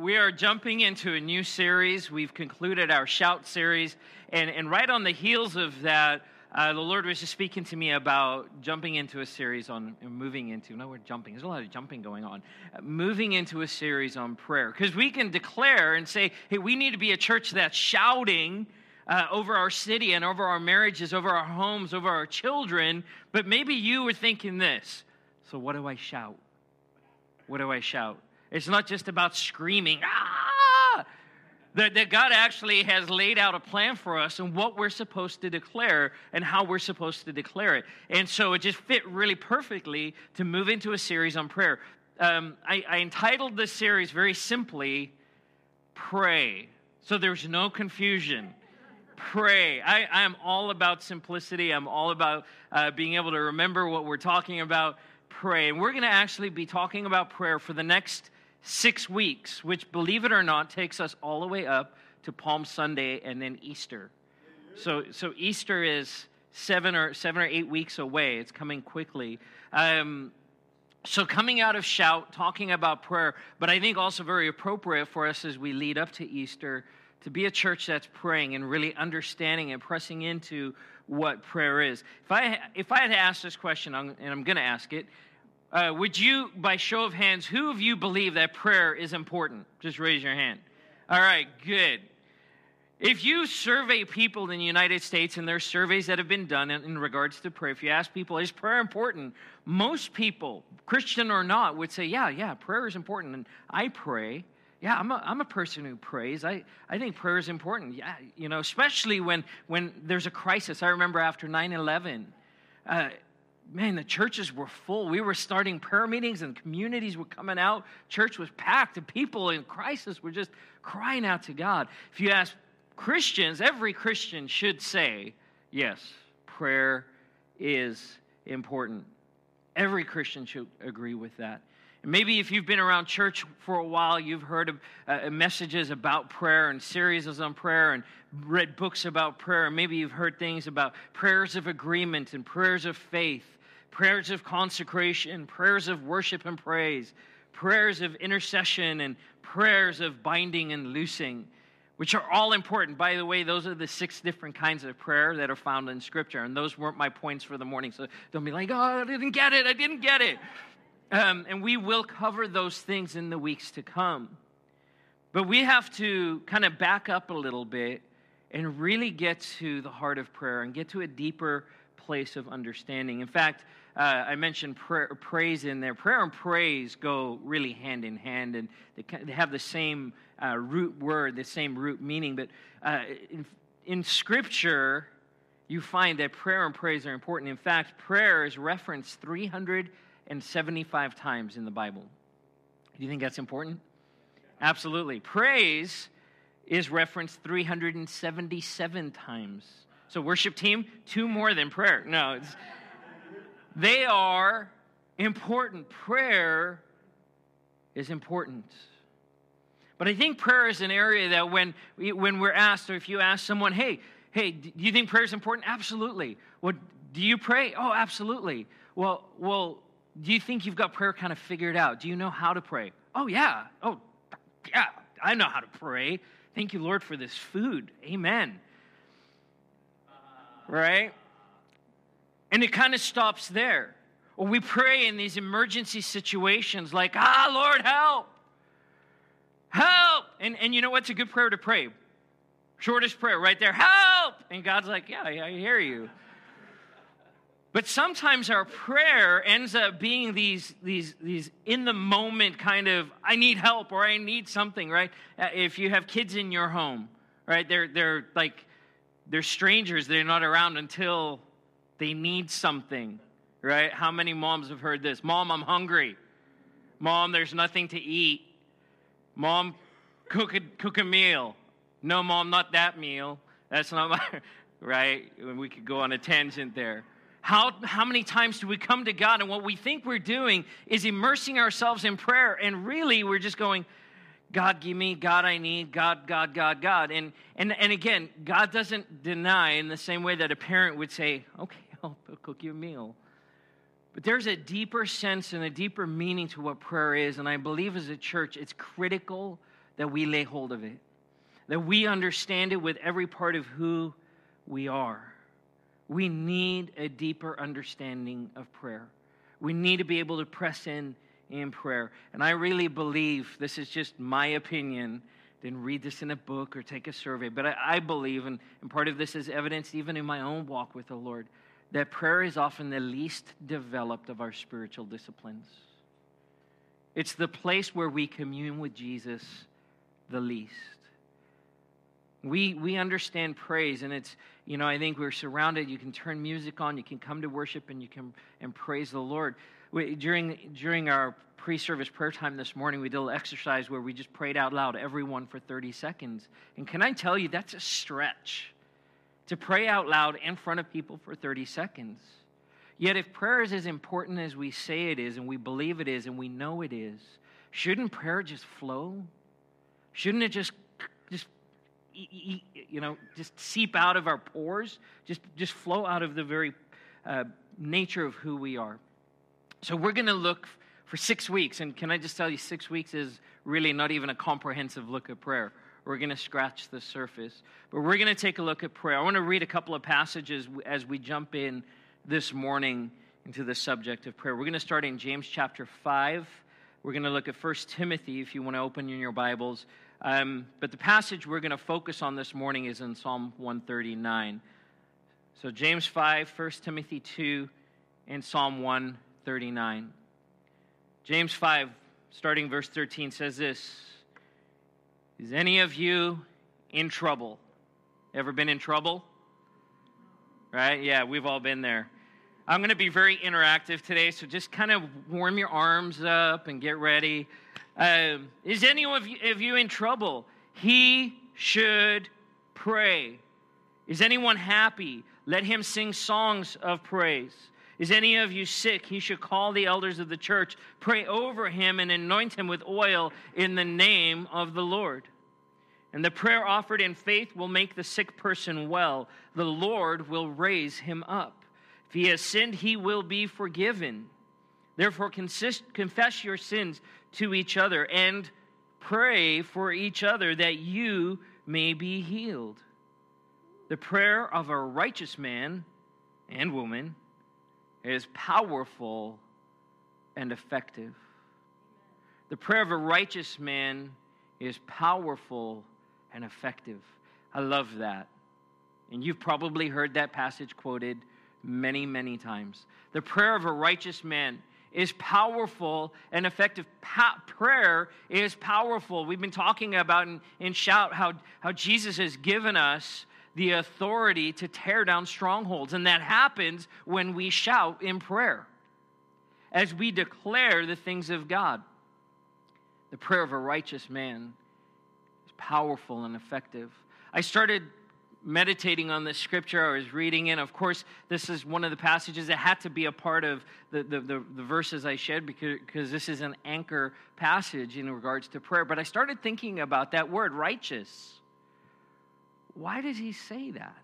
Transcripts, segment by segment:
we are jumping into a new series. We've concluded our Shout series. And, and right on the heels of that, uh, the Lord was just speaking to me about jumping into a series on moving into. No, we're jumping. There's a lot of jumping going on. Uh, moving into a series on prayer. Because we can declare and say, hey, we need to be a church that's shouting. Uh, over our city and over our marriages, over our homes, over our children. But maybe you were thinking this. So, what do I shout? What do I shout? It's not just about screaming, ah! That, that God actually has laid out a plan for us and what we're supposed to declare and how we're supposed to declare it. And so it just fit really perfectly to move into a series on prayer. Um, I, I entitled this series very simply, Pray. So there's no confusion pray. I, am all about simplicity. I'm all about uh, being able to remember what we're talking about. Pray. And we're going to actually be talking about prayer for the next six weeks, which, believe it or not, takes us all the way up to Palm Sunday and then Easter. So, so Easter is seven or seven or eight weeks away. It's coming quickly. Um, so, coming out of shout, talking about prayer, but I think also very appropriate for us as we lead up to Easter to be a church that's praying and really understanding and pressing into what prayer is. If I if I had to ask this question, and I'm going to ask it, uh, would you, by show of hands, who of you believe that prayer is important? Just raise your hand. All right, good. If you survey people in the United States, and there's surveys that have been done in, in, regards to prayer, if you ask people, is prayer important? Most people, Christian or not, would say, yeah, yeah, prayer is important. And I pray. Yeah, I'm a, I'm a person who prays. I, I think prayer is important. Yeah, you know, especially when, when there's a crisis. I remember after 9 11. Uh, man, the churches were full. We were starting prayer meetings and communities were coming out. Church was packed and people in crisis were just crying out to God. If you ask Christians, every Christian should say, yes, prayer is important. Every Christian should agree with that. maybe if you've been around church for a while, you've heard of uh, messages about prayer and series on prayer and read books about prayer. maybe you've heard things about prayers of agreement and prayers of faith prayers of consecration, prayers of worship and praise, prayers of intercession, and prayers of binding and loosing, which are all important. By the way, those are the six different kinds of prayer that are found in Scripture, and those weren't my points for the morning, so don't be like, oh, I didn't get it, I didn't get it. Um, and we will cover those things in the weeks to come. But we have to kind of back up a little bit and really get to the heart of prayer and get to a deeper place of understanding. In fact, uh, I mentioned prayer, praise in there. Prayer and praise go really hand in hand, and they, have the same uh, root word, the same root meaning. But uh, in, in Scripture, you find that prayer and praise are important. In fact, prayer is referenced 375 times in the Bible. Do you think that's important? Absolutely. Praise is referenced 377 times. So, worship team, two more than prayer. No, it's. They are important. Prayer is important. But I think prayer is an area that when, when we're asked, or if you ask someone, hey, hey, do you think prayer is important? Absolutely. Well, do you pray? Oh, absolutely. Well, well, do you think you've got prayer kind of figured out? Do you know how to pray? Oh, yeah. Oh, yeah, I know how to pray. Thank you, Lord, for this food. Amen. Right? And it kind of stops there. Or we pray in these emergency situations like, ah, Lord, help. Help. And, and you know what's a good prayer to pray? Shortest prayer right there, help. And God's like, yeah, I hear you. But sometimes our prayer ends up being these, these, these in the moment kind of, I need help or I need something, right? Uh, if you have kids in your home, right, they're, they're like, they're strangers, they're not around until they need something, right? How many moms have heard this? Mom, I'm hungry. Mom, there's nothing to eat. Mom, cook a, cook a meal. No, mom, not that meal. That's not my, right? We could go on a tangent there. How, how many times do we come to God and what we think we're doing is immersing ourselves in prayer, and really we're just going, God, give me, God, I need, God, God, God, God. And, and, and again, God doesn't deny in the same way that a parent would say, okay, I'll cook you a meal. But there's a deeper sense and a deeper meaning to what prayer is. And I believe as a church, it's critical that we lay hold of it, that we understand it with every part of who we are. We need a deeper understanding of prayer. We need to be able to press in in prayer. And I really believe this is just my opinion. Didn't read this in a book or take a survey, but I, I believe, and, and part of this is evidenced even in my own walk with the Lord, that prayer is often the least developed of our spiritual disciplines. It's the place where we commune with Jesus the least. We, we understand praise, and it's, you know, I think we're surrounded. You can turn music on, you can come to worship, and you can and praise the Lord. We, during, during our pre service prayer time this morning, we did an exercise where we just prayed out loud, everyone for 30 seconds. And can I tell you, that's a stretch to pray out loud in front of people for 30 seconds. Yet, if prayer is as important as we say it is, and we believe it is, and we know it is, shouldn't prayer just flow? Shouldn't it just, just, you know, just seep out of our pores, just, just flow out of the very uh, nature of who we are? So we're going to look for six weeks, and can I just tell you, six weeks is really not even a comprehensive look at prayer. We're going to scratch the surface. But we're going to take a look at prayer. I want to read a couple of passages as we jump in this morning into the subject of prayer. We're going to start in James chapter 5. We're going to look at 1 Timothy if you want to open in your Bibles. Um, but the passage we're going to focus on this morning is in Psalm 139. So, James 5, 1 Timothy 2, and Psalm 139. James 5, starting verse 13, says this is any of you in trouble? Ever been in trouble? Right? Yeah, we've all been there. I'm going to be very interactive today, so just kind of warm your arms up and get ready. Um, is any of you, of you in trouble? He should pray. Is anyone happy? Let him sing songs of praise. Is any of you sick? He should call the elders of the church, pray over him, and anoint him with oil in the name of the Lord. And the prayer offered in faith will make the sick person well. The Lord will raise him up. If he has sinned, he will be forgiven. Therefore, consist, confess your sins to each other and pray for each other that you may be healed. The prayer of a righteous man and woman is powerful and effective. The prayer of a righteous man is powerful and effective. I love that. And you've probably heard that passage quoted many, many times. The prayer of a righteous man is powerful and effective. Pa- prayer is powerful. We've been talking about in, in Shout how, how Jesus has given us the authority to tear down strongholds. And that happens when we shout in prayer, as we declare the things of God. The prayer of a righteous man powerful and effective. I started meditating on this scripture I was reading in. Of course, this is one of the passages that had to be a part of the, the, the, the, verses I shared because, because this is an anchor passage in regards to prayer. But I started thinking about that word, righteous. Why does he say that?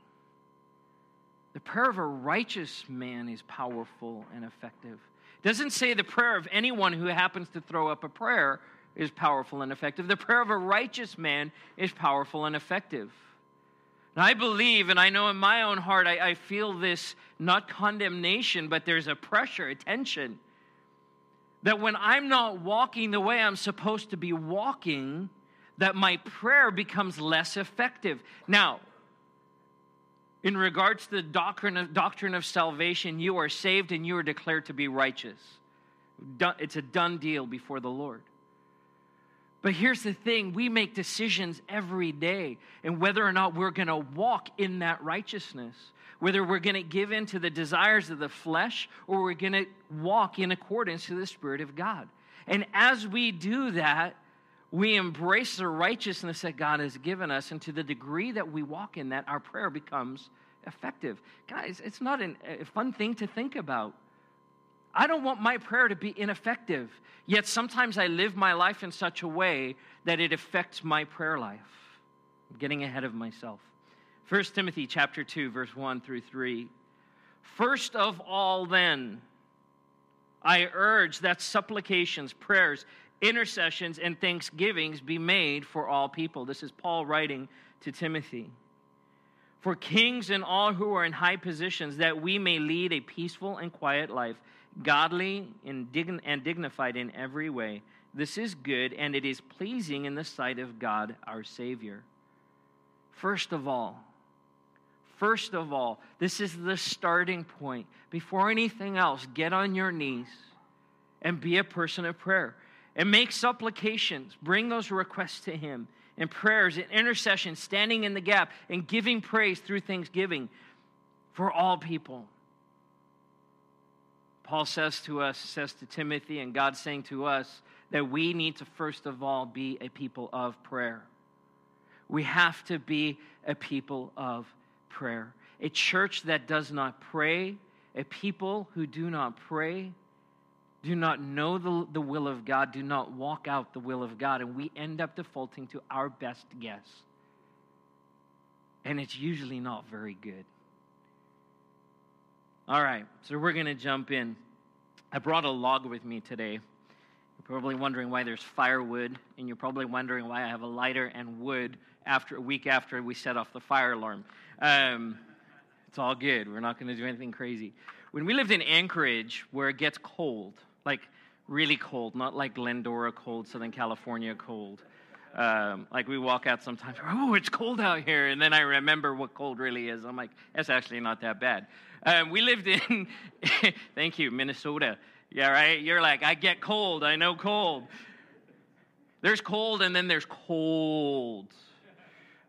The prayer of a righteous man is powerful and effective. It doesn't say the prayer of anyone who happens to throw up a prayer is powerful and effective. The prayer of a righteous man is powerful and effective. And I believe, and I know in my own heart, I, I feel this not condemnation, but there's a pressure, a tension. That when I'm not walking the way I'm supposed to be walking, that my prayer becomes less effective. Now, in regards to the doctrine of, doctrine of salvation, you are saved and you are declared to be righteous. It's a done deal before the Lord. But here's the thing we make decisions every day, and whether or not we're going to walk in that righteousness, whether we're going to give in to the desires of the flesh or we're going to walk in accordance to the Spirit of God. And as we do that, we embrace the righteousness that God has given us, and to the degree that we walk in that, our prayer becomes effective. Guys, it's not an, a fun thing to think about. I don't want my prayer to be ineffective, yet sometimes I live my life in such a way that it affects my prayer life. I'm getting ahead of myself. 1 Timothy chapter 2 verse 1 through 3. First of all then, I urge that supplications, prayers, intercessions, and thanksgivings be made for all people. This is Paul writing to Timothy. For kings and all who are in high positions, that we may lead a peaceful and quiet life, godly and, and dignified in every way. This is good, and it is pleasing in the sight of God our Savior. First of all, first of all, this is the starting point. Before anything else, get on your knees and be a person of prayer and make supplications. Bring those requests to Him in prayers and intercession, standing in the gap and giving praise through thanksgiving for all people. Paul says to us, says to Timothy, and God saying to us that we need to first of all be a people of prayer. We have to be a people of prayer. A church that does not pray, a people who do not pray, do not know the, the will of God, do not walk out the will of God, and we end up defaulting to our best guess. And it's usually not very good. All right, so we're going to jump in. I brought a log with me today. You're probably wondering why there's firewood, and you're probably wondering why I have a lighter and wood after a week after we set off the fire alarm. Um, it's all good. We're not going to do anything crazy. When we lived in Anchorage, where it gets cold, like really cold, not like Glendora cold, Southern California cold. Um, like we walk out sometimes, oh, it's cold out here, and then I remember what cold really is. I'm like, that's actually not that bad. Um, we lived in, thank you, Minnesota. Yeah, right. You're like, I get cold. I know cold. There's cold, and then there's cold.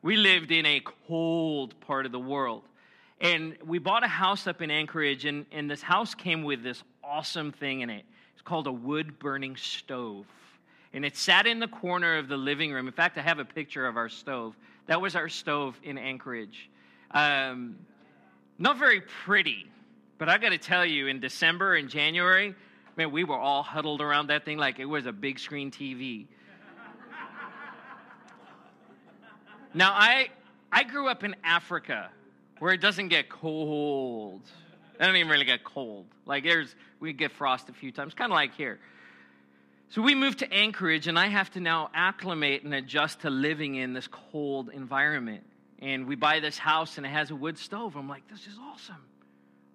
We lived in a cold part of the world. And we bought a house up in Anchorage, and, and this house came with this awesome thing in it. It's called a wood burning stove. And it sat in the corner of the living room. In fact, I have a picture of our stove. That was our stove in Anchorage. Um, not very pretty, but I got to tell you, in December and January, man, we were all huddled around that thing like it was a big screen TV. now, I, I grew up in Africa where it doesn't get cold. It doesn't even really get cold. Like there's, we get frost a few times, kind of like here. So we moved to Anchorage, and I have to now acclimate and adjust to living in this cold environment. And we buy this house, and it has a wood stove. I'm like, this is awesome.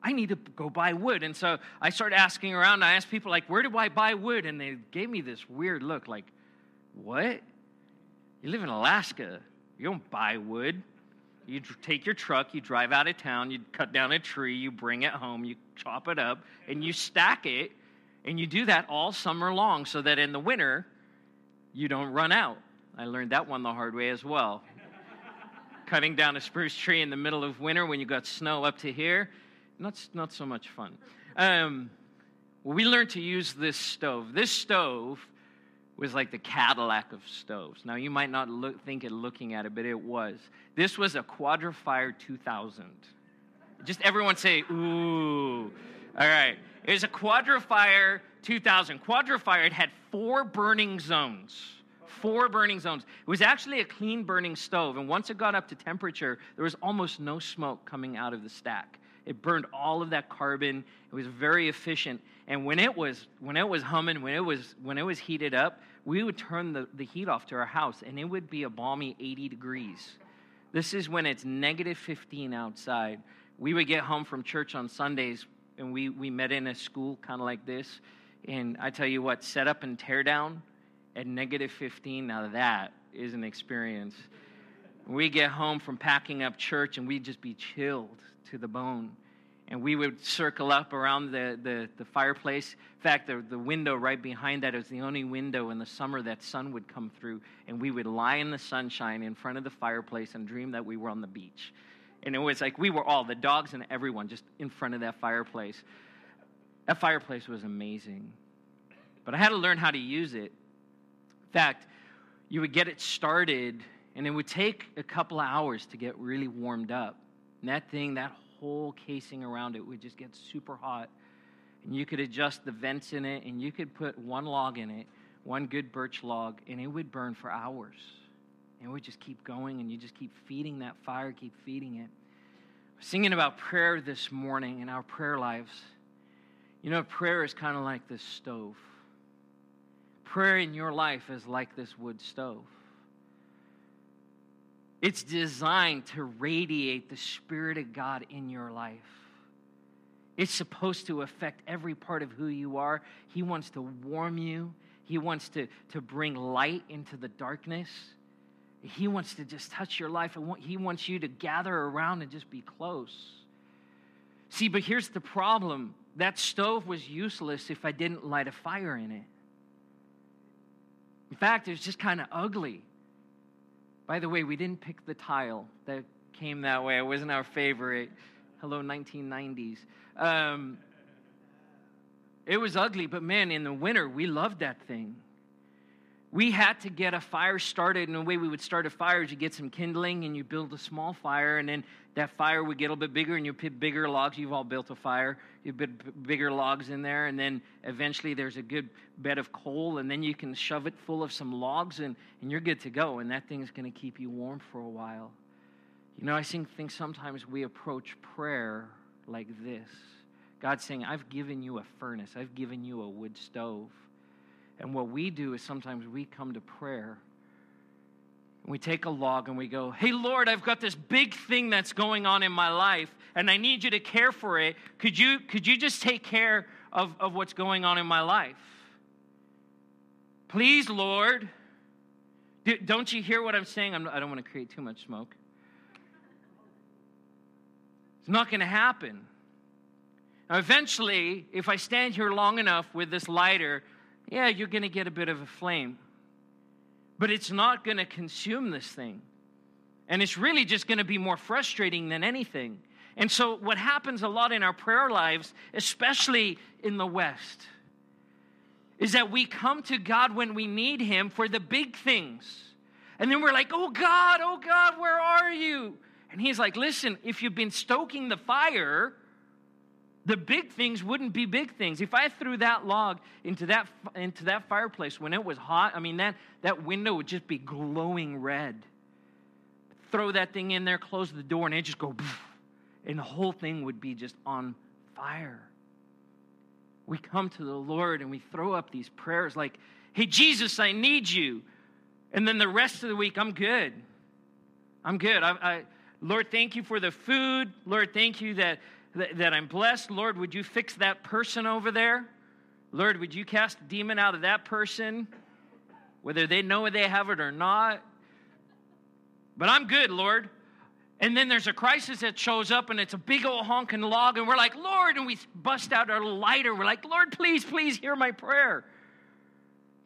I need to go buy wood. And so I started asking around. I asked people, like, where do I buy wood? And they gave me this weird look, like, what? You live in Alaska. You don't buy wood. You take your truck, you drive out of town, you cut down a tree, you bring it home, you chop it up, and you stack it. And you do that all summer long so that in the winter, you don't run out. I learned that one the hard way as well. Cutting down a spruce tree in the middle of winter when you got snow up to here, not, not so much fun. Um, we learned to use this stove. This stove was like the Cadillac of stoves. Now, you might not look, think it looking at it, but it was. This was a Quadra-Fire 2000. Just everyone say, ooh. All right. It was a Quadra-Fire 2000. Quadra-Fire, it had four burning zones. Four burning zones. It was actually a clean burning stove, and once it got up to temperature, there was almost no smoke coming out of the stack. It burned all of that carbon. It was very efficient. And when it was when it was humming, when it was when it was heated up, we would turn the, the heat off to our house and it would be a balmy 80 degrees. This is when it's negative 15 outside. We would get home from church on Sundays and we, we met in a school kind of like this. And I tell you what, set up and tear down at negative 15, now that is an experience. We get home from packing up church and we'd just be chilled to the bone. And we would circle up around the, the, the fireplace. In fact, the, the window right behind that is the only window in the summer that sun would come through. And we would lie in the sunshine in front of the fireplace and dream that we were on the beach. And it was like we were all, the dogs and everyone, just in front of that fireplace. That fireplace was amazing. But I had to learn how to use it. Fact, you would get it started, and it would take a couple of hours to get really warmed up. And that thing, that whole casing around it would just get super hot. And you could adjust the vents in it, and you could put one log in it, one good birch log, and it would burn for hours. And it would just keep going, and you just keep feeding that fire, keep feeding it. Singing about prayer this morning in our prayer lives. You know, prayer is kind of like this stove. Prayer in your life is like this wood stove. It's designed to radiate the Spirit of God in your life. It's supposed to affect every part of who you are. He wants to warm you, He wants to, to bring light into the darkness. He wants to just touch your life, He wants you to gather around and just be close. See, but here's the problem that stove was useless if I didn't light a fire in it. In fact, it was just kind of ugly. By the way, we didn't pick the tile that came that way. It wasn't our favorite. Hello, 1990s. Um, it was ugly, but man, in the winter, we loved that thing. We had to get a fire started, and the way we would start a fire is you get some kindling and you build a small fire, and then that fire would get a little bit bigger, and you put bigger logs. You've all built a fire. You put bigger logs in there, and then eventually there's a good bed of coal, and then you can shove it full of some logs, and, and you're good to go. And that thing's going to keep you warm for a while. You know, I think sometimes we approach prayer like this God's saying, I've given you a furnace, I've given you a wood stove. And what we do is sometimes we come to prayer and we take a log and we go, Hey, Lord, I've got this big thing that's going on in my life, and I need you to care for it. Could you, could you just take care of, of what's going on in my life? Please, Lord. Do, don't you hear what I'm saying? I'm, I don't want to create too much smoke. It's not going to happen. Now, eventually, if I stand here long enough with this lighter, yeah, you're going to get a bit of a flame but it's not going to consume this thing. And it's really just going to be more frustrating than anything. And so, what happens a lot in our prayer lives, especially in the West, is that we come to God when we need Him for the big things. And then we're like, oh God, oh God, where are you? And He's like, listen, if you've been stoking the fire, the big things wouldn't be big things. If I threw that log into that, into that fireplace when it was hot, I mean, that, that window would just be glowing red. Throw that thing in there, close the door, and it just go, and the whole thing would be just on fire. We come to the Lord and we throw up these prayers like, hey, Jesus, I need you. And then the rest of the week, I'm good. I'm good. I, I, Lord, thank you for the food. Lord, thank you that that, I'm blessed. Lord, would you fix that person over there? Lord, would you cast a demon out of that person, whether they know they have it or not? But I'm good, Lord. And then there's a crisis that shows up, and it's a big old honking log, and we're like, Lord, and we bust out our lighter. We're like, Lord, please, please hear my prayer.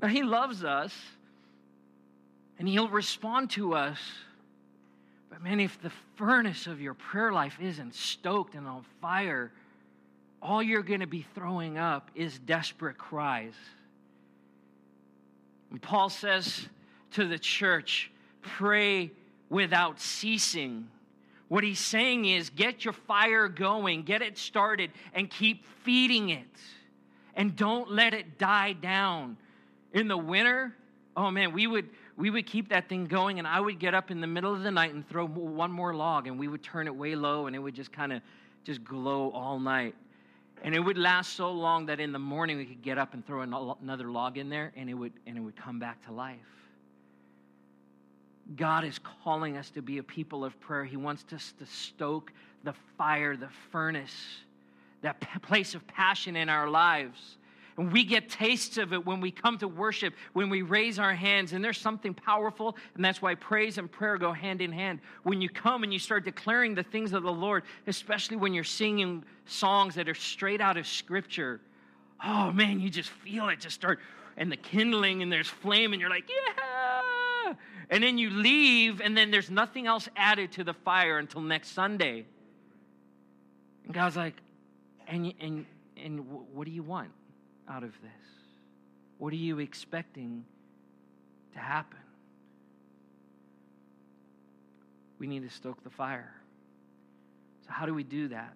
Now, He loves us, and He'll respond to us but man, if the furnace of your prayer life isn't stoked and on fire, all you're going to be throwing up is desperate cries. And Paul says to the church, pray without ceasing. What he's saying is get your fire going, get it started, and keep feeding it. And don't let it die down. In the winter, oh man, we would we would keep that thing going, and I would get up in the middle of the night and throw one more log, and we would turn it way low, and it would just kind of just glow all night. And it would last so long that in the morning we could get up and throw another log in there, and it would, and it would come back to life. God is calling us to be a people of prayer. He wants us to stoke the fire, the furnace, that place of passion in our lives. And we get tastes of it when we come to worship, when we raise our hands. And there's something powerful, and that's why praise and prayer go hand in hand. When you come and you start declaring the things of the Lord, especially when you're singing songs that are straight out of Scripture, oh man, you just feel it just start, and the kindling, and there's flame, and you're like, yeah. And then you leave, and then there's nothing else added to the fire until next Sunday. And God's like, and, and, and what do you want? Out of this? What are you expecting to happen? We need to stoke the fire. So, how do we do that?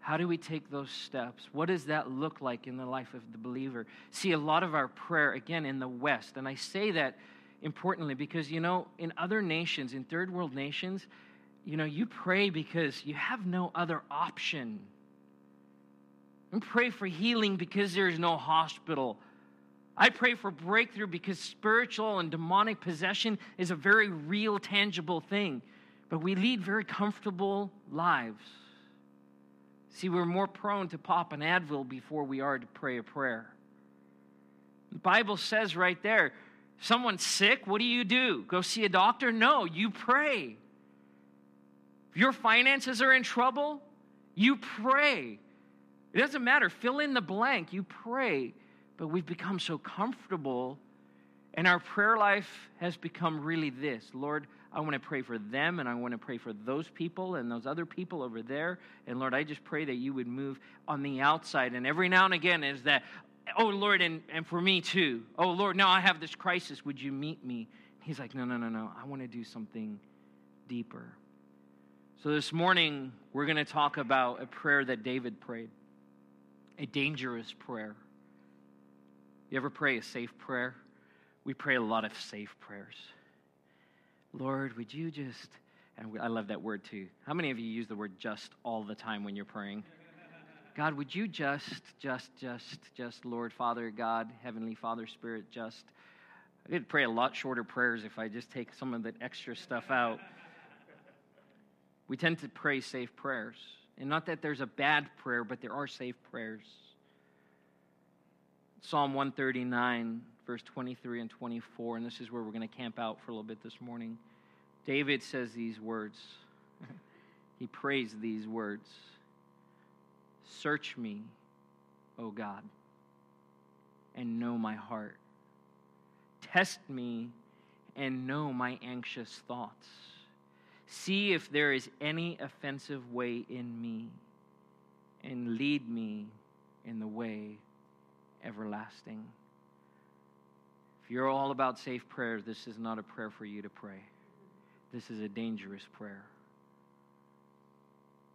How do we take those steps? What does that look like in the life of the believer? See, a lot of our prayer, again, in the West, and I say that importantly because, you know, in other nations, in third world nations, you know, you pray because you have no other option and pray for healing because there's no hospital. I pray for breakthrough because spiritual and demonic possession is a very real, tangible thing. But we lead very comfortable lives. See, we're more prone to pop an Advil before we are to pray a prayer. The Bible says right there someone's sick, what do you do? Go see a doctor? No, you pray. If your finances are in trouble, you pray. It doesn't matter, fill in the blank, you pray. But we've become so comfortable, and our prayer life has become really this Lord, I want to pray for them, and I want to pray for those people and those other people over there. And Lord, I just pray that you would move on the outside. And every now and again is that, oh Lord, and, and for me too. Oh Lord, now I have this crisis. Would you meet me? He's like, no, no, no, no. I want to do something deeper. So this morning, we're going to talk about a prayer that David prayed, a dangerous prayer. You ever pray a safe prayer? We pray a lot of safe prayers. Lord, would you just, and I love that word too. How many of you use the word just all the time when you're praying? God, would you just, just, just, just, Lord, Father, God, Heavenly Father, Spirit, just. I could pray a lot shorter prayers if I just take some of that extra stuff out. We tend to pray safe prayers. And not that there's a bad prayer, but there are safe prayers. Psalm 139 verse 23 and 24, and this is where we're going to camp out for a little bit this morning. David says these words. he prays these words Search me, O God, and know my heart. Test me and know my anxious thoughts. See if there is any offensive way in me, and lead me in the way everlasting. If you're all about safe prayers, this is not a prayer for you to pray. This is a dangerous prayer.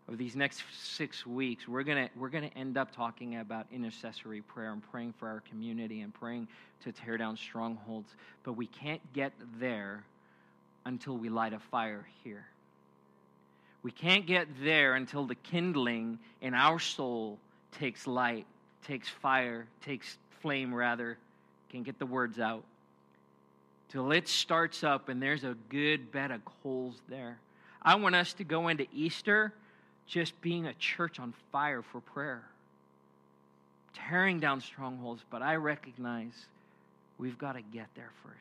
Of these next six weeks, we're going we're gonna end up talking about intercessory prayer and praying for our community and praying to tear down strongholds. But we can't get there until we light a fire here. We can't get there until the kindling in our soul takes light, takes fire, takes flame, rather, Can't get the words out till it starts up and there's a good bed of coals there. I want us to go into Easter just being a church on fire for prayer, tearing down strongholds, but I recognize we've got to get there first.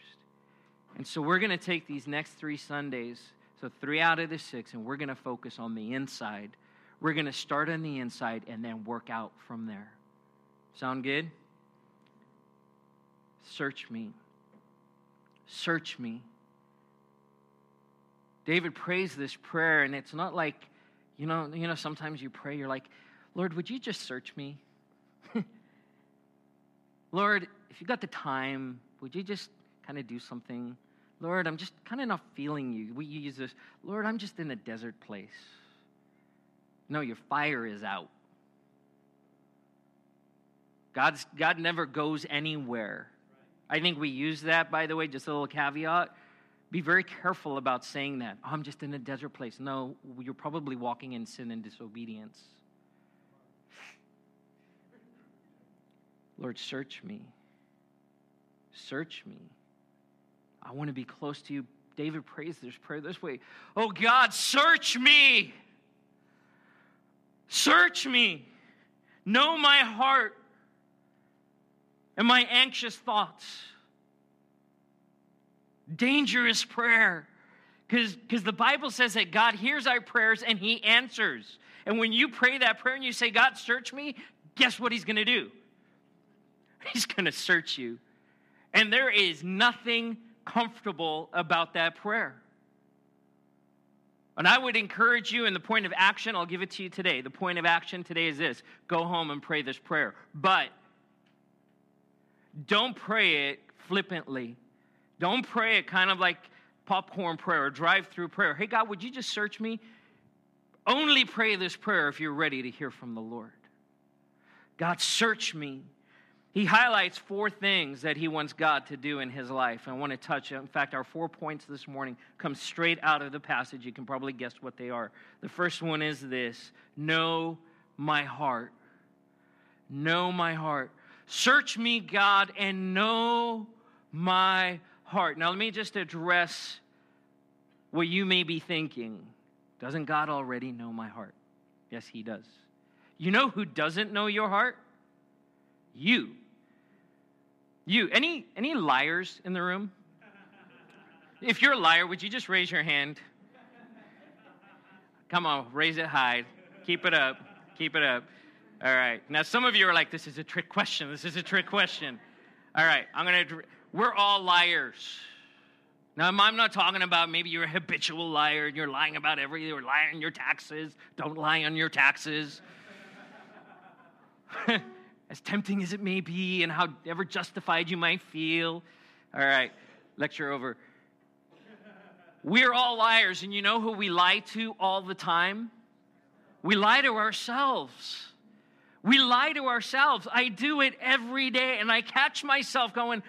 And so we're going to take these next three Sundays, so three out of the six, and we're going to focus on the inside. We're going to start on the inside and then work out from there. Sound good? Search me. Search me. David prays this prayer, and it's not like, you know, you know, sometimes you pray, you're like, Lord, would you just search me? Lord, if you got the time, would you just kind of do something? Lord, I'm just kind of not feeling you. We use this, Lord, I'm just in a desert place. No, your fire is out. God's, God never goes anywhere. I think we use that, by the way, just a little caveat. Be very careful about saying that. Oh, I'm just in a desert place. No, you're probably walking in sin and disobedience. Lord, search me. Search me. I want to be close to you. David prays this prayer this way Oh God, search me. Search me. Know my heart and my anxious thoughts. Dangerous prayer. Because the Bible says that God hears our prayers and He answers. And when you pray that prayer and you say, God, search me, guess what He's going to do? He's going to search you. And there is nothing comfortable about that prayer. And I would encourage you in the point of action, I'll give it to you today. The point of action today is this go home and pray this prayer. But don't pray it flippantly. Don't pray it kind of like popcorn prayer or drive through prayer. Hey, God, would you just search me? Only pray this prayer if you're ready to hear from the Lord. God, search me. He highlights four things that he wants God to do in his life. I want to touch, in fact, our four points this morning come straight out of the passage. You can probably guess what they are. The first one is this Know my heart. Know my heart. Search me, God, and know my heart. Now, let me just address what you may be thinking. Doesn't God already know my heart? Yes, He does. You know who doesn't know your heart? You. You. Any, any liars in the room? If you're a liar, would you just raise your hand? Come on, raise it high. Keep it up. Keep it up. All right. Now, some of you are like, this is a trick question. This is a trick question. All right. I'm going to, we're all liars. Now, I'm not talking about maybe you're a habitual liar and you're lying about everything, or lying on your taxes. Don't lie on your taxes. as tempting as it may be, and however justified you might feel. All right, lecture over. We're all liars, and you know who we lie to all the time? We lie to ourselves. We lie to ourselves. I do it every day, and I catch myself going,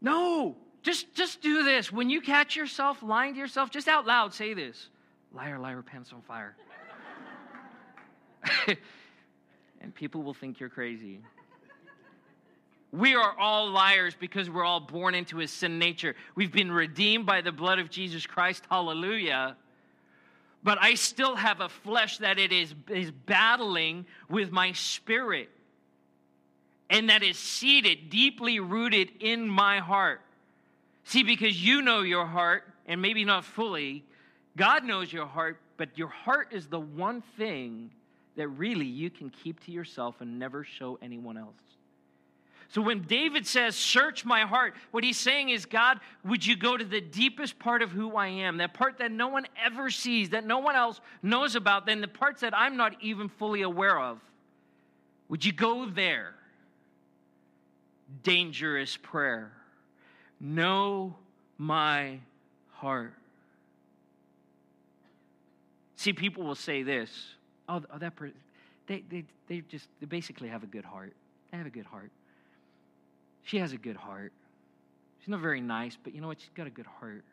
No, just, just do this. When you catch yourself lying to yourself, just out loud say this Liar, liar, pants on fire. and people will think you're crazy. We are all liars because we're all born into a sin nature. We've been redeemed by the blood of Jesus Christ. Hallelujah. But I still have a flesh that it is, is battling with my spirit and that is seated, deeply rooted in my heart. See, because you know your heart, and maybe not fully, God knows your heart, but your heart is the one thing that really you can keep to yourself and never show anyone else. So when David says, Search my heart, what he's saying is, God, would you go to the deepest part of who I am, that part that no one ever sees, that no one else knows about, then the parts that I'm not even fully aware of? Would you go there? Dangerous prayer. Know my heart. See, people will say this oh, oh that person, they, they, they just they basically have a good heart. They have a good heart. She has a good heart. She's not very nice, but you know what? She's got a good heart.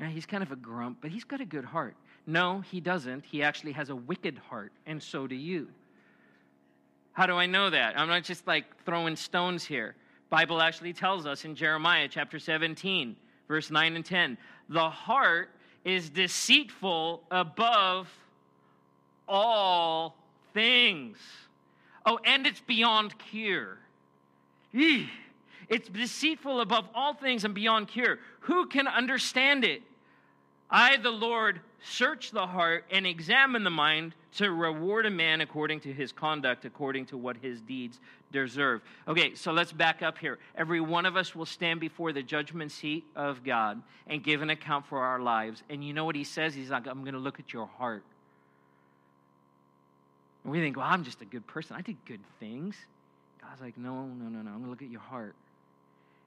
Yeah, he's kind of a grump, but he's got a good heart. No, he doesn't. He actually has a wicked heart, and so do you. How do I know that? I'm not just like throwing stones here. Bible actually tells us in Jeremiah chapter 17, verse 9 and 10, the heart is deceitful above all things. Oh, and it's beyond cure. It's deceitful above all things and beyond cure. Who can understand it? I, the Lord, search the heart and examine the mind to reward a man according to his conduct, according to what his deeds deserve. Okay, so let's back up here. Every one of us will stand before the judgment seat of God and give an account for our lives. And you know what he says? He's like, I'm going to look at your heart. And we think, well, I'm just a good person. I did good things. God's like, no, no, no, no. I'm going to look at your heart.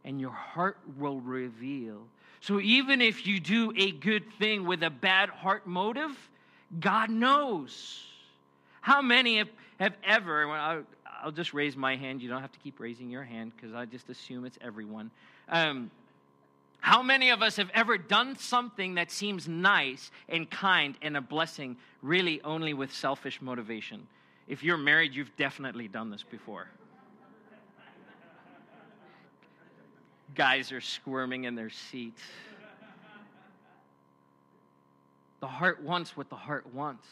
And your heart will reveal. So even if you do a good thing with a bad heart motive, God knows. How many have, have ever, I'll, I'll just raise my hand. You don't have to keep raising your hand because I just assume it's everyone. Um, how many of us have ever done something that seems nice and kind and a blessing, really only with selfish motivation? If you're married, you've definitely done this before. Guys are squirming in their seats. The heart wants what the heart wants.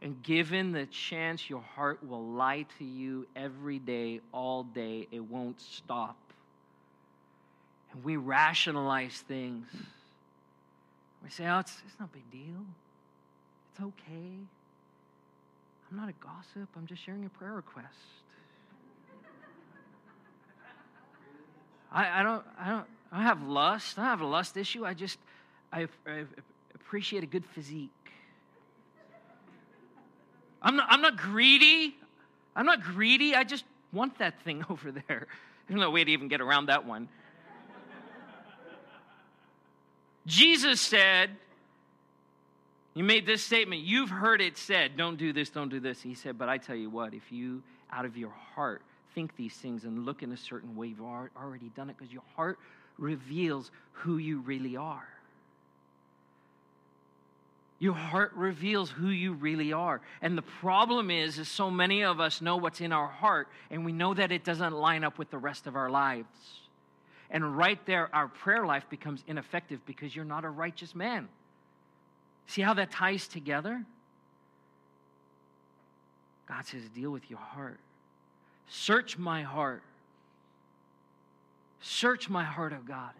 And given the chance, your heart will lie to you every day, all day. It won't stop. And we rationalize things. We say, oh, it's, it's no big deal. It's okay. I'm not a gossip. I'm just sharing a prayer request. I, I, don't, I, don't, I don't have lust. I don't have a lust issue. I just I, I appreciate a good physique. I'm not, I'm not greedy. I'm not greedy. I just want that thing over there. There's no way to even get around that one. Jesus said, He made this statement. You've heard it said, don't do this, don't do this. He said, but I tell you what, if you out of your heart think these things and look in a certain way, you've already done it because your heart reveals who you really are. Your heart reveals who you really are. And the problem is, is so many of us know what's in our heart, and we know that it doesn't line up with the rest of our lives. And right there, our prayer life becomes ineffective because you're not a righteous man. See how that ties together? God says, deal with your heart. Search my heart. Search my heart, oh God.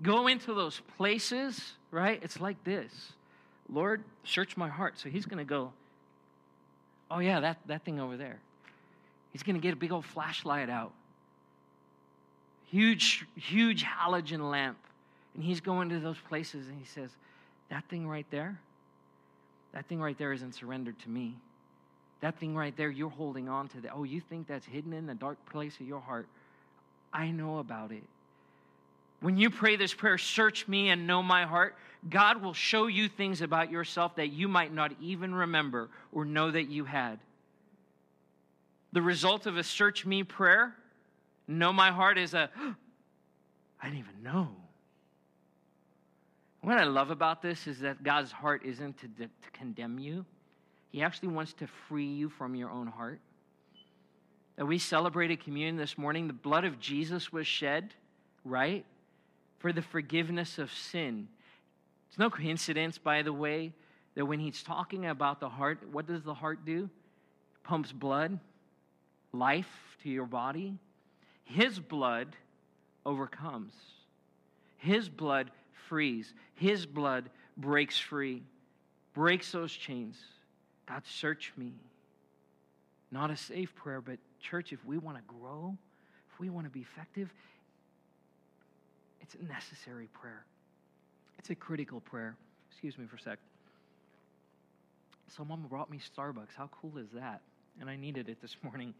Go into those places, right? It's like this Lord, search my heart. So he's going to go, oh, yeah, that, that thing over there. He's going to get a big old flashlight out. Huge, huge halogen lamp. And he's going to those places and he says, that thing right there, that thing right there isn't surrendered to me. That thing right there, you're holding on to that. Oh, you think that's hidden in the dark place of your heart? I know about it. When you pray this prayer, search me and know my heart, God will show you things about yourself that you might not even remember or know that you had. The result of a search me prayer, know my heart, is a I didn't even know. What I love about this is that God's heart isn't to, to condemn you, He actually wants to free you from your own heart. That we celebrated communion this morning, the blood of Jesus was shed, right? For the forgiveness of sin. It's no coincidence, by the way, that when he's talking about the heart, what does the heart do? It pumps blood, life to your body. His blood overcomes. His blood frees. His blood breaks free, breaks those chains. God, search me. Not a safe prayer, but church, if we want to grow, if we want to be effective, it's a necessary prayer. It's a critical prayer. Excuse me for a sec. Someone brought me Starbucks. How cool is that? And I needed it this morning.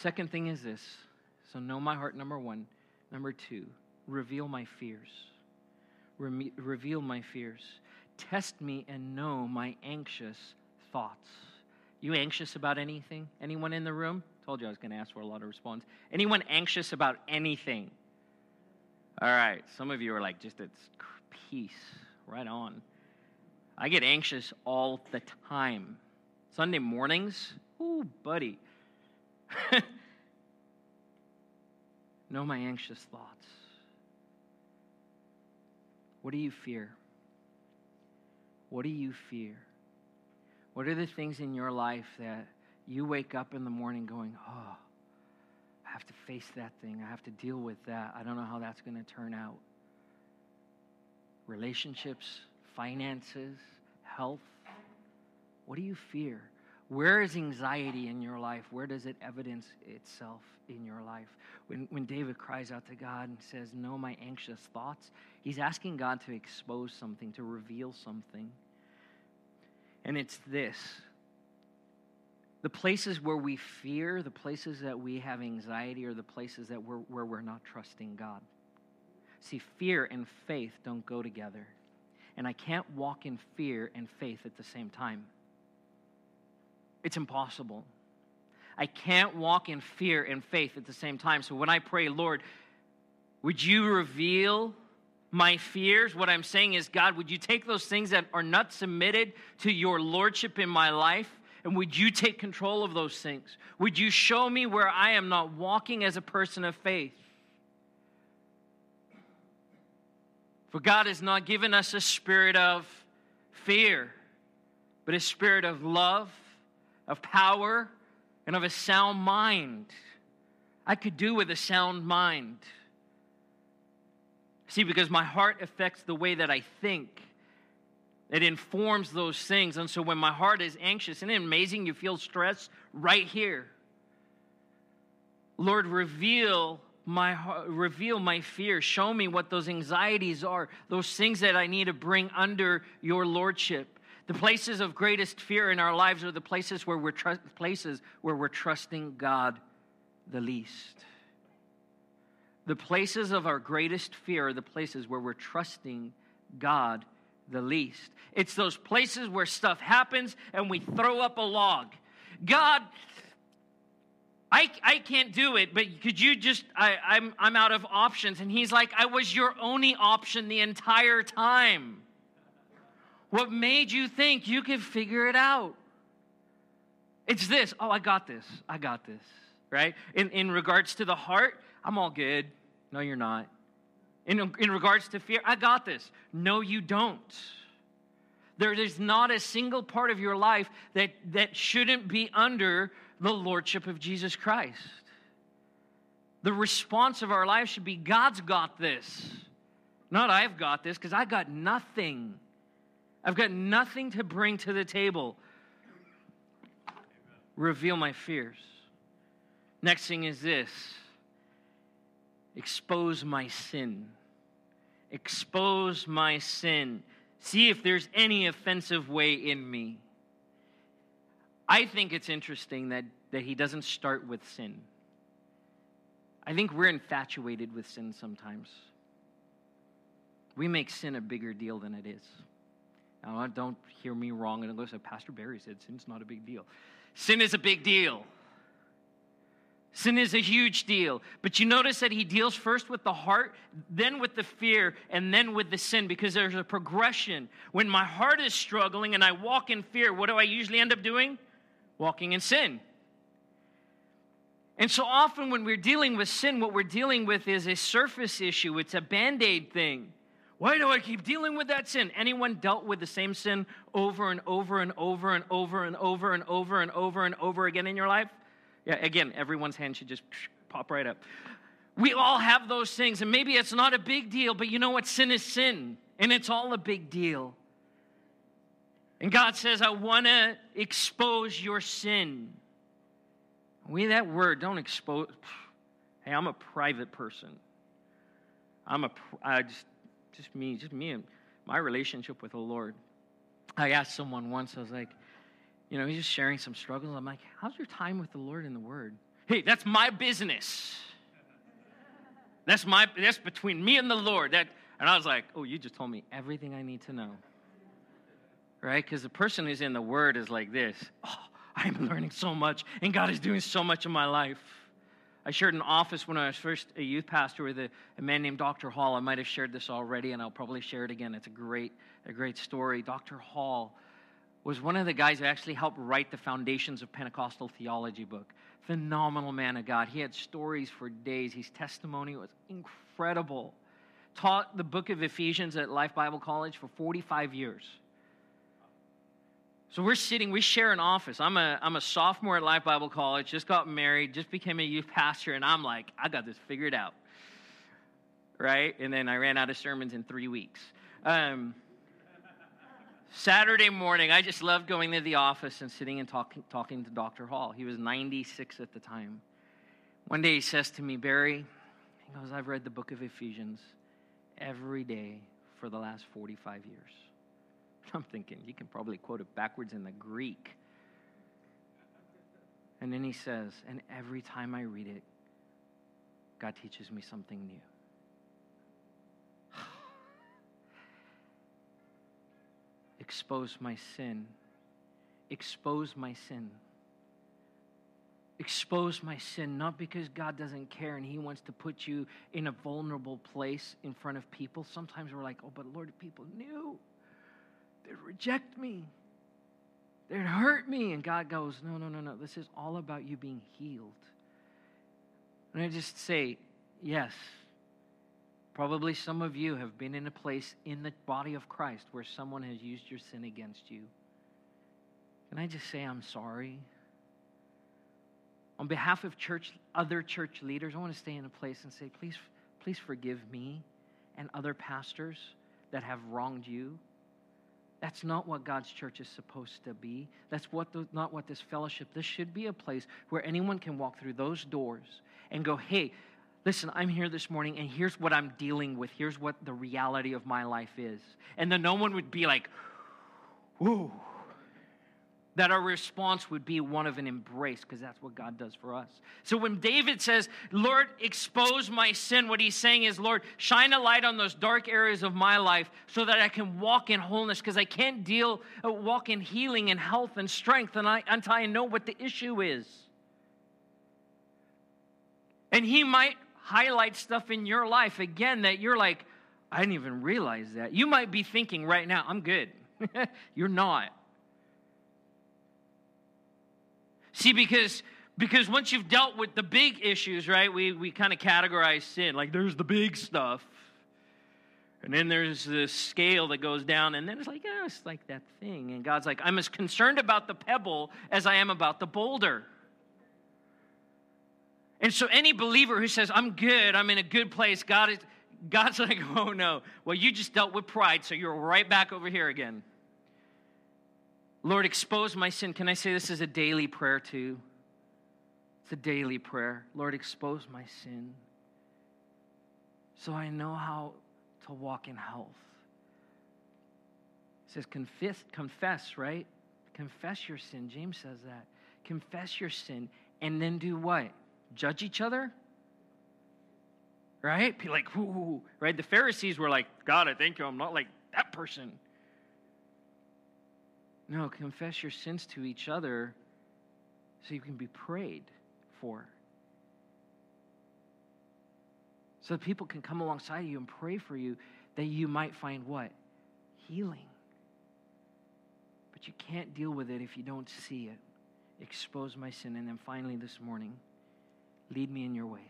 Second thing is this. So, know my heart, number one. Number two, reveal my fears. Re- reveal my fears. Test me and know my anxious thoughts. You anxious about anything? Anyone in the room? Told you I was going to ask for a lot of response. Anyone anxious about anything? All right, some of you are like, just it's peace, right on. I get anxious all the time. Sunday mornings, ooh, buddy. know my anxious thoughts. What do you fear? What do you fear? What are the things in your life that you wake up in the morning going, oh, I have to face that thing. I have to deal with that. I don't know how that's going to turn out. Relationships, finances, health. What do you fear? Where is anxiety in your life? Where does it evidence itself in your life? When, when David cries out to God and says, Know my anxious thoughts, he's asking God to expose something, to reveal something. And it's this the places where we fear, the places that we have anxiety, are the places that we're, where we're not trusting God. See, fear and faith don't go together. And I can't walk in fear and faith at the same time. It's impossible. I can't walk in fear and faith at the same time. So when I pray, Lord, would you reveal my fears? What I'm saying is, God, would you take those things that are not submitted to your lordship in my life and would you take control of those things? Would you show me where I am not walking as a person of faith? For God has not given us a spirit of fear, but a spirit of love, of power, and of a sound mind. I could do with a sound mind. See, because my heart affects the way that I think. It informs those things. And so when my heart is anxious, isn't it amazing you feel stress right here? Lord, reveal my reveal my fear. Show me what those anxieties are, those things that I need to bring under your lordship. The places of greatest fear in our lives are the places where we're tr- places where we're trusting God the least. The places of our greatest fear are the places where we're trusting God the least. It's those places where stuff happens and we throw up a log. God, I, I can't do it, but could you just, I, I'm, I'm out of options. And he's like, I was your only option the entire time. What made you think you could figure it out? It's this. Oh, I got this. I got this. Right? In, in regards to the heart, I'm all good. No, you're not. In, in regards to fear, I got this. No, you don't. There is not a single part of your life that, that shouldn't be under the lordship of Jesus Christ. The response of our life should be God's got this. Not I've got this, because I got nothing. I've got nothing to bring to the table. Reveal my fears. Next thing is this expose my sin. Expose my sin. See if there's any offensive way in me. I think it's interesting that, that he doesn't start with sin. I think we're infatuated with sin sometimes. We make sin a bigger deal than it is. Now, don't hear me wrong and unless Pastor Barry said sin's not a big deal. Sin is a big deal. Sin is a huge deal. But you notice that he deals first with the heart, then with the fear, and then with the sin because there's a progression. When my heart is struggling and I walk in fear, what do I usually end up doing? Walking in sin. And so often when we're dealing with sin, what we're dealing with is a surface issue, it's a band aid thing. Why do I keep dealing with that sin? Anyone dealt with the same sin over and over and over and over and over and over and over and over again in your life? Yeah, again, everyone's hand should just pop right up. We all have those things, and maybe it's not a big deal, but you know what? Sin is sin, and it's all a big deal. And God says, I want to expose your sin. We, that word, don't expose. Hey, I'm a private person. I'm a, I just, just me, just me and my relationship with the Lord. I asked someone once, I was like, you know, he's just sharing some struggles. I'm like, how's your time with the Lord in the Word? Hey, that's my business. That's my that's between me and the Lord. That and I was like, oh, you just told me everything I need to know. Right? Because the person who's in the Word is like this. Oh, I'm learning so much, and God is doing so much in my life. I shared an office when I was first a youth pastor with a, a, man named Dr. Hall. I might have shared this already, and I'll probably share it again. It's a great, a great story. Dr. Hall was one of the guys who actually helped write the Foundations of Pentecostal Theology book. Phenomenal man of God. He had stories for days. His testimony was incredible. Taught the book of Ephesians at Life Bible College for 45 years. So we're sitting, we share an office. I'm a, I'm a sophomore at Life Bible College, just got married, just became a youth pastor, and I'm like, I got this figured out. Right? And then I ran out of sermons in three weeks. Um, Saturday morning, I just loved going to the office and sitting and talking, talking to Dr. Hall. He was 96 at the time. One day he says to me, Barry, he goes, I've read the book of Ephesians every day for the last 45 years. I'm thinking, you can probably quote it backwards in the Greek. And then he says, and every time I read it, God teaches me something new. expose my sin. Expose my sin. Expose my sin, not because God doesn't care and He wants to put you in a vulnerable place in front of people. Sometimes we're like, oh, but Lord, people knew. They'd reject me. They'd hurt me. And God goes, no, no, no, no. This is all about you being healed. And I just say, yes, Probably some of you have been in a place in the body of Christ where someone has used your sin against you. Can I just say I'm sorry? On behalf of church, other church leaders, I want to stay in a place and say, please, please forgive me and other pastors that have wronged you. That's not what God's church is supposed to be. That's what the, not what this fellowship. This should be a place where anyone can walk through those doors and go, "Hey, listen, I'm here this morning and here's what I'm dealing with. Here's what the reality of my life is. And then no one would be like, whoa. That our response would be one of an embrace because that's what God does for us. So when David says, Lord, expose my sin, what he's saying is, Lord, shine a light on those dark areas of my life so that I can walk in wholeness because I can't deal, uh, walk in healing and health and strength and I, until I know what the issue is. And he might highlight stuff in your life again that you're like, I didn't even realize that. You might be thinking right now, I'm good. You're not. See, because because once you've dealt with the big issues, right, we, we kind of categorize sin. Like there's the big stuff. And then there's this scale that goes down, and then it's like, yeah, it's like that thing. And God's like, I'm as concerned about the pebble as I am about the boulder. And so any believer who says, I'm good, I'm in a good place, God is God's like, oh no. Well, you just dealt with pride, so you're right back over here again. Lord, expose my sin. Can I say this is a daily prayer too? It's a daily prayer. Lord, expose my sin so I know how to walk in health. It says confess, confess, right? Confess your sin. James says that. Confess your sin and then do what? Judge each other? Right? Be like, ooh, right? The Pharisees were like, God, I thank you. I'm not like that person. No, confess your sins to each other so you can be prayed for. So that people can come alongside you and pray for you that you might find what? Healing. But you can't deal with it if you don't see it. Expose my sin. And then finally, this morning, lead me in your ways.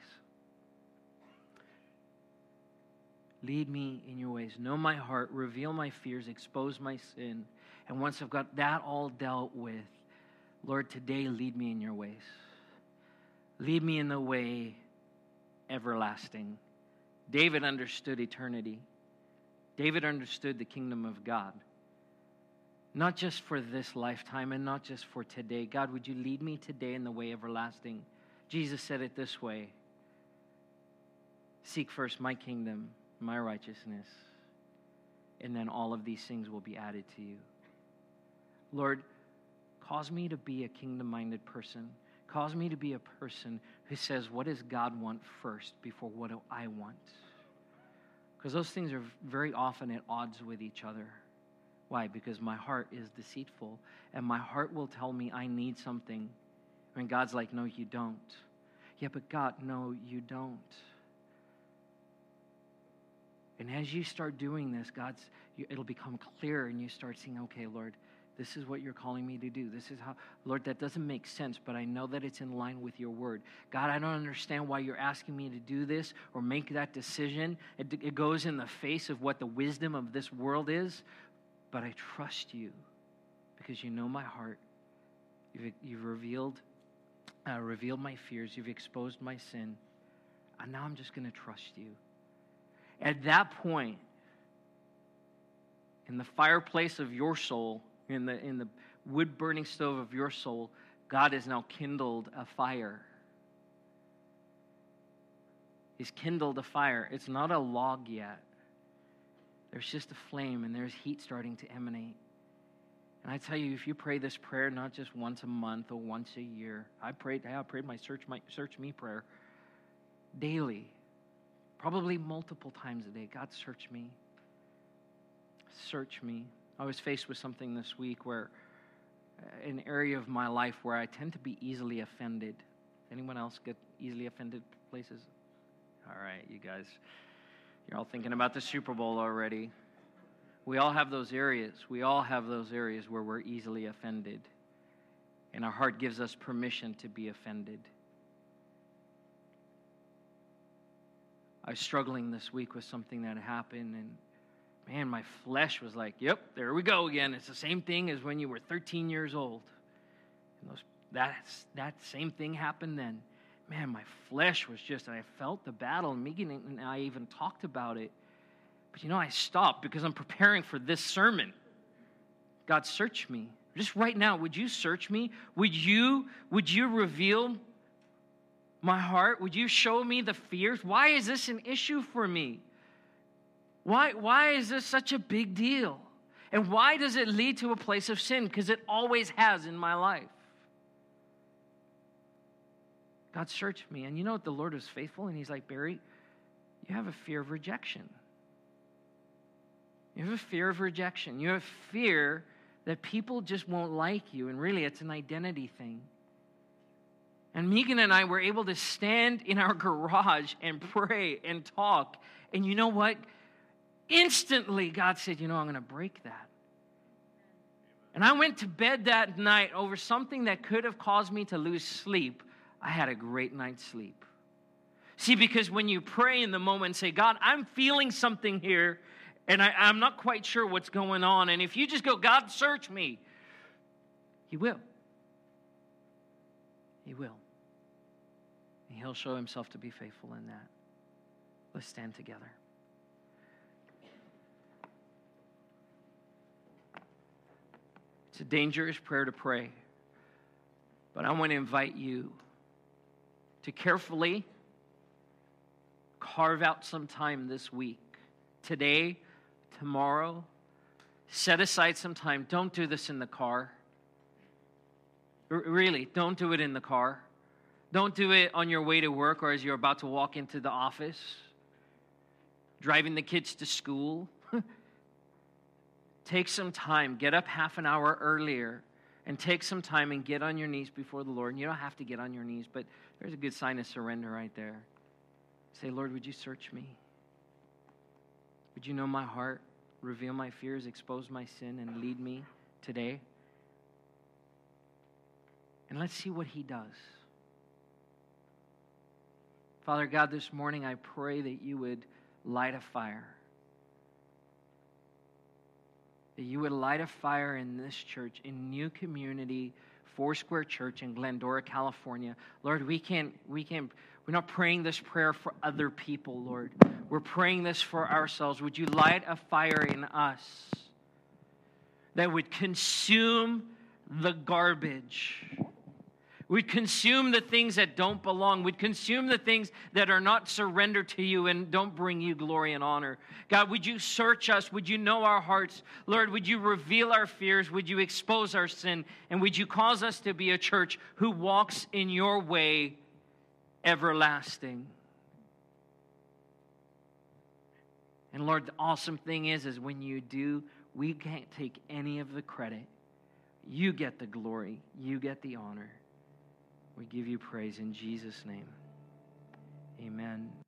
Lead me in your ways. Know my heart, reveal my fears, expose my sin. And once I've got that all dealt with, Lord, today lead me in your ways. Lead me in the way everlasting. David understood eternity. David understood the kingdom of God. Not just for this lifetime and not just for today. God, would you lead me today in the way everlasting? Jesus said it this way Seek first my kingdom my righteousness, and then all of these things will be added to you. Lord, cause me to be a kingdom minded person. Cause me to be a person who says, What does God want first before what do I want? Because those things are very often at odds with each other. Why? Because my heart is deceitful, and my heart will tell me I need something. And God's like, No, you don't. Yeah, but God, no, you don't. And as you start doing this, God's it'll become clear and you start seeing, okay, Lord, this is what you're calling me to do. This is how, Lord, that doesn't make sense, but I know that it's in line with your word. God, I don't understand why you're asking me to do this or make that decision. It, it goes in the face of what the wisdom of this world is, but I trust you because you know my heart. You've, you've revealed, uh, revealed my fears. You've exposed my sin. And now I'm just going to trust you. At that point, in the fireplace of your soul, in the, in the wood burning stove of your soul, God has now kindled a fire. He's kindled a fire. It's not a log yet. There's just a flame and there's heat starting to emanate. And I tell you, if you pray this prayer not just once a month or once a year, I prayed, I prayed my search, my search me prayer daily probably multiple times a day. God, search me. Search me. I was faced with something this week where, uh, an area of my life where I tend to be easily offended. Anyone else get easily offended places? All right, you guys, you're all thinking about the Super Bowl already. We all have those areas. We all have those areas where we're easily offended. And our heart gives us permission to be offended. I was struggling this week with something that happened, and man, my flesh was like, "Yep, there we go again. It's the same thing as when you were 13 years old." And those, that's that same thing happened then. Man, my flesh was just, I felt the battle, and Megan and I even talked about it. But you know, I stopped because I'm preparing for this sermon. God, search me. Just right now, would you search me? Would you, would you reveal my heart? Would you show me the fears? Why is this an issue for me? Why, why is this such a big deal? And why does it lead to a place of sin? Because it always has in my life. God searched me. And you know what? The Lord was faithful. And He's like, Barry, you have a fear of rejection. You have a fear of rejection. You have fear that people just won't like you. And really, it's an identity thing. And Megan and I were able to stand in our garage and pray and talk. And you know what? Instantly, God said, You know, I'm going to break that. And I went to bed that night over something that could have caused me to lose sleep. I had a great night's sleep. See, because when you pray in the moment and say, God, I'm feeling something here, and I, am not quite sure what's going on. And if you just go, God, search me, He will. He will. And He'll show Himself to be faithful in that. Let's stand together. It's a dangerous prayer to pray, but I want to invite you to carefully carve out some time this week, today, tomorrow. Set aside some time. Don't do this in the car. R- really, don't do it in the car. Don't do it on your way to work or as you're about to walk into the office, driving the kids to school. Take some time, get up half an hour earlier, and take some time and get on your knees before the Lord. And you don't have to get on your knees, but there's a good sign of surrender right there. Say, Lord, would you search me? Would you know my heart, reveal my fears, expose my sin, and lead me today? And let's see what He does. Father God, this morning I pray that you would light a fire that you would light a fire in this church, in New Community, Foursquare Church in Glendora, California. Lord, we can't, we can't, we're not praying this prayer for other people, Lord. We're praying this for ourselves. Would you light a fire in us that would consume the garbage? We'd consume the things that don't belong. We'd consume the things that are not surrendered to you and don't bring you glory and honor. God, would you search us? Would you know our hearts? Lord, would you reveal our fears? Would you expose our sin? And would you cause us to be a church who walks in your way everlasting? And Lord, the awesome thing is, is when you do, we can't take any of the credit. You get the glory. You get the honor. We give you praise in Jesus' name. Amen.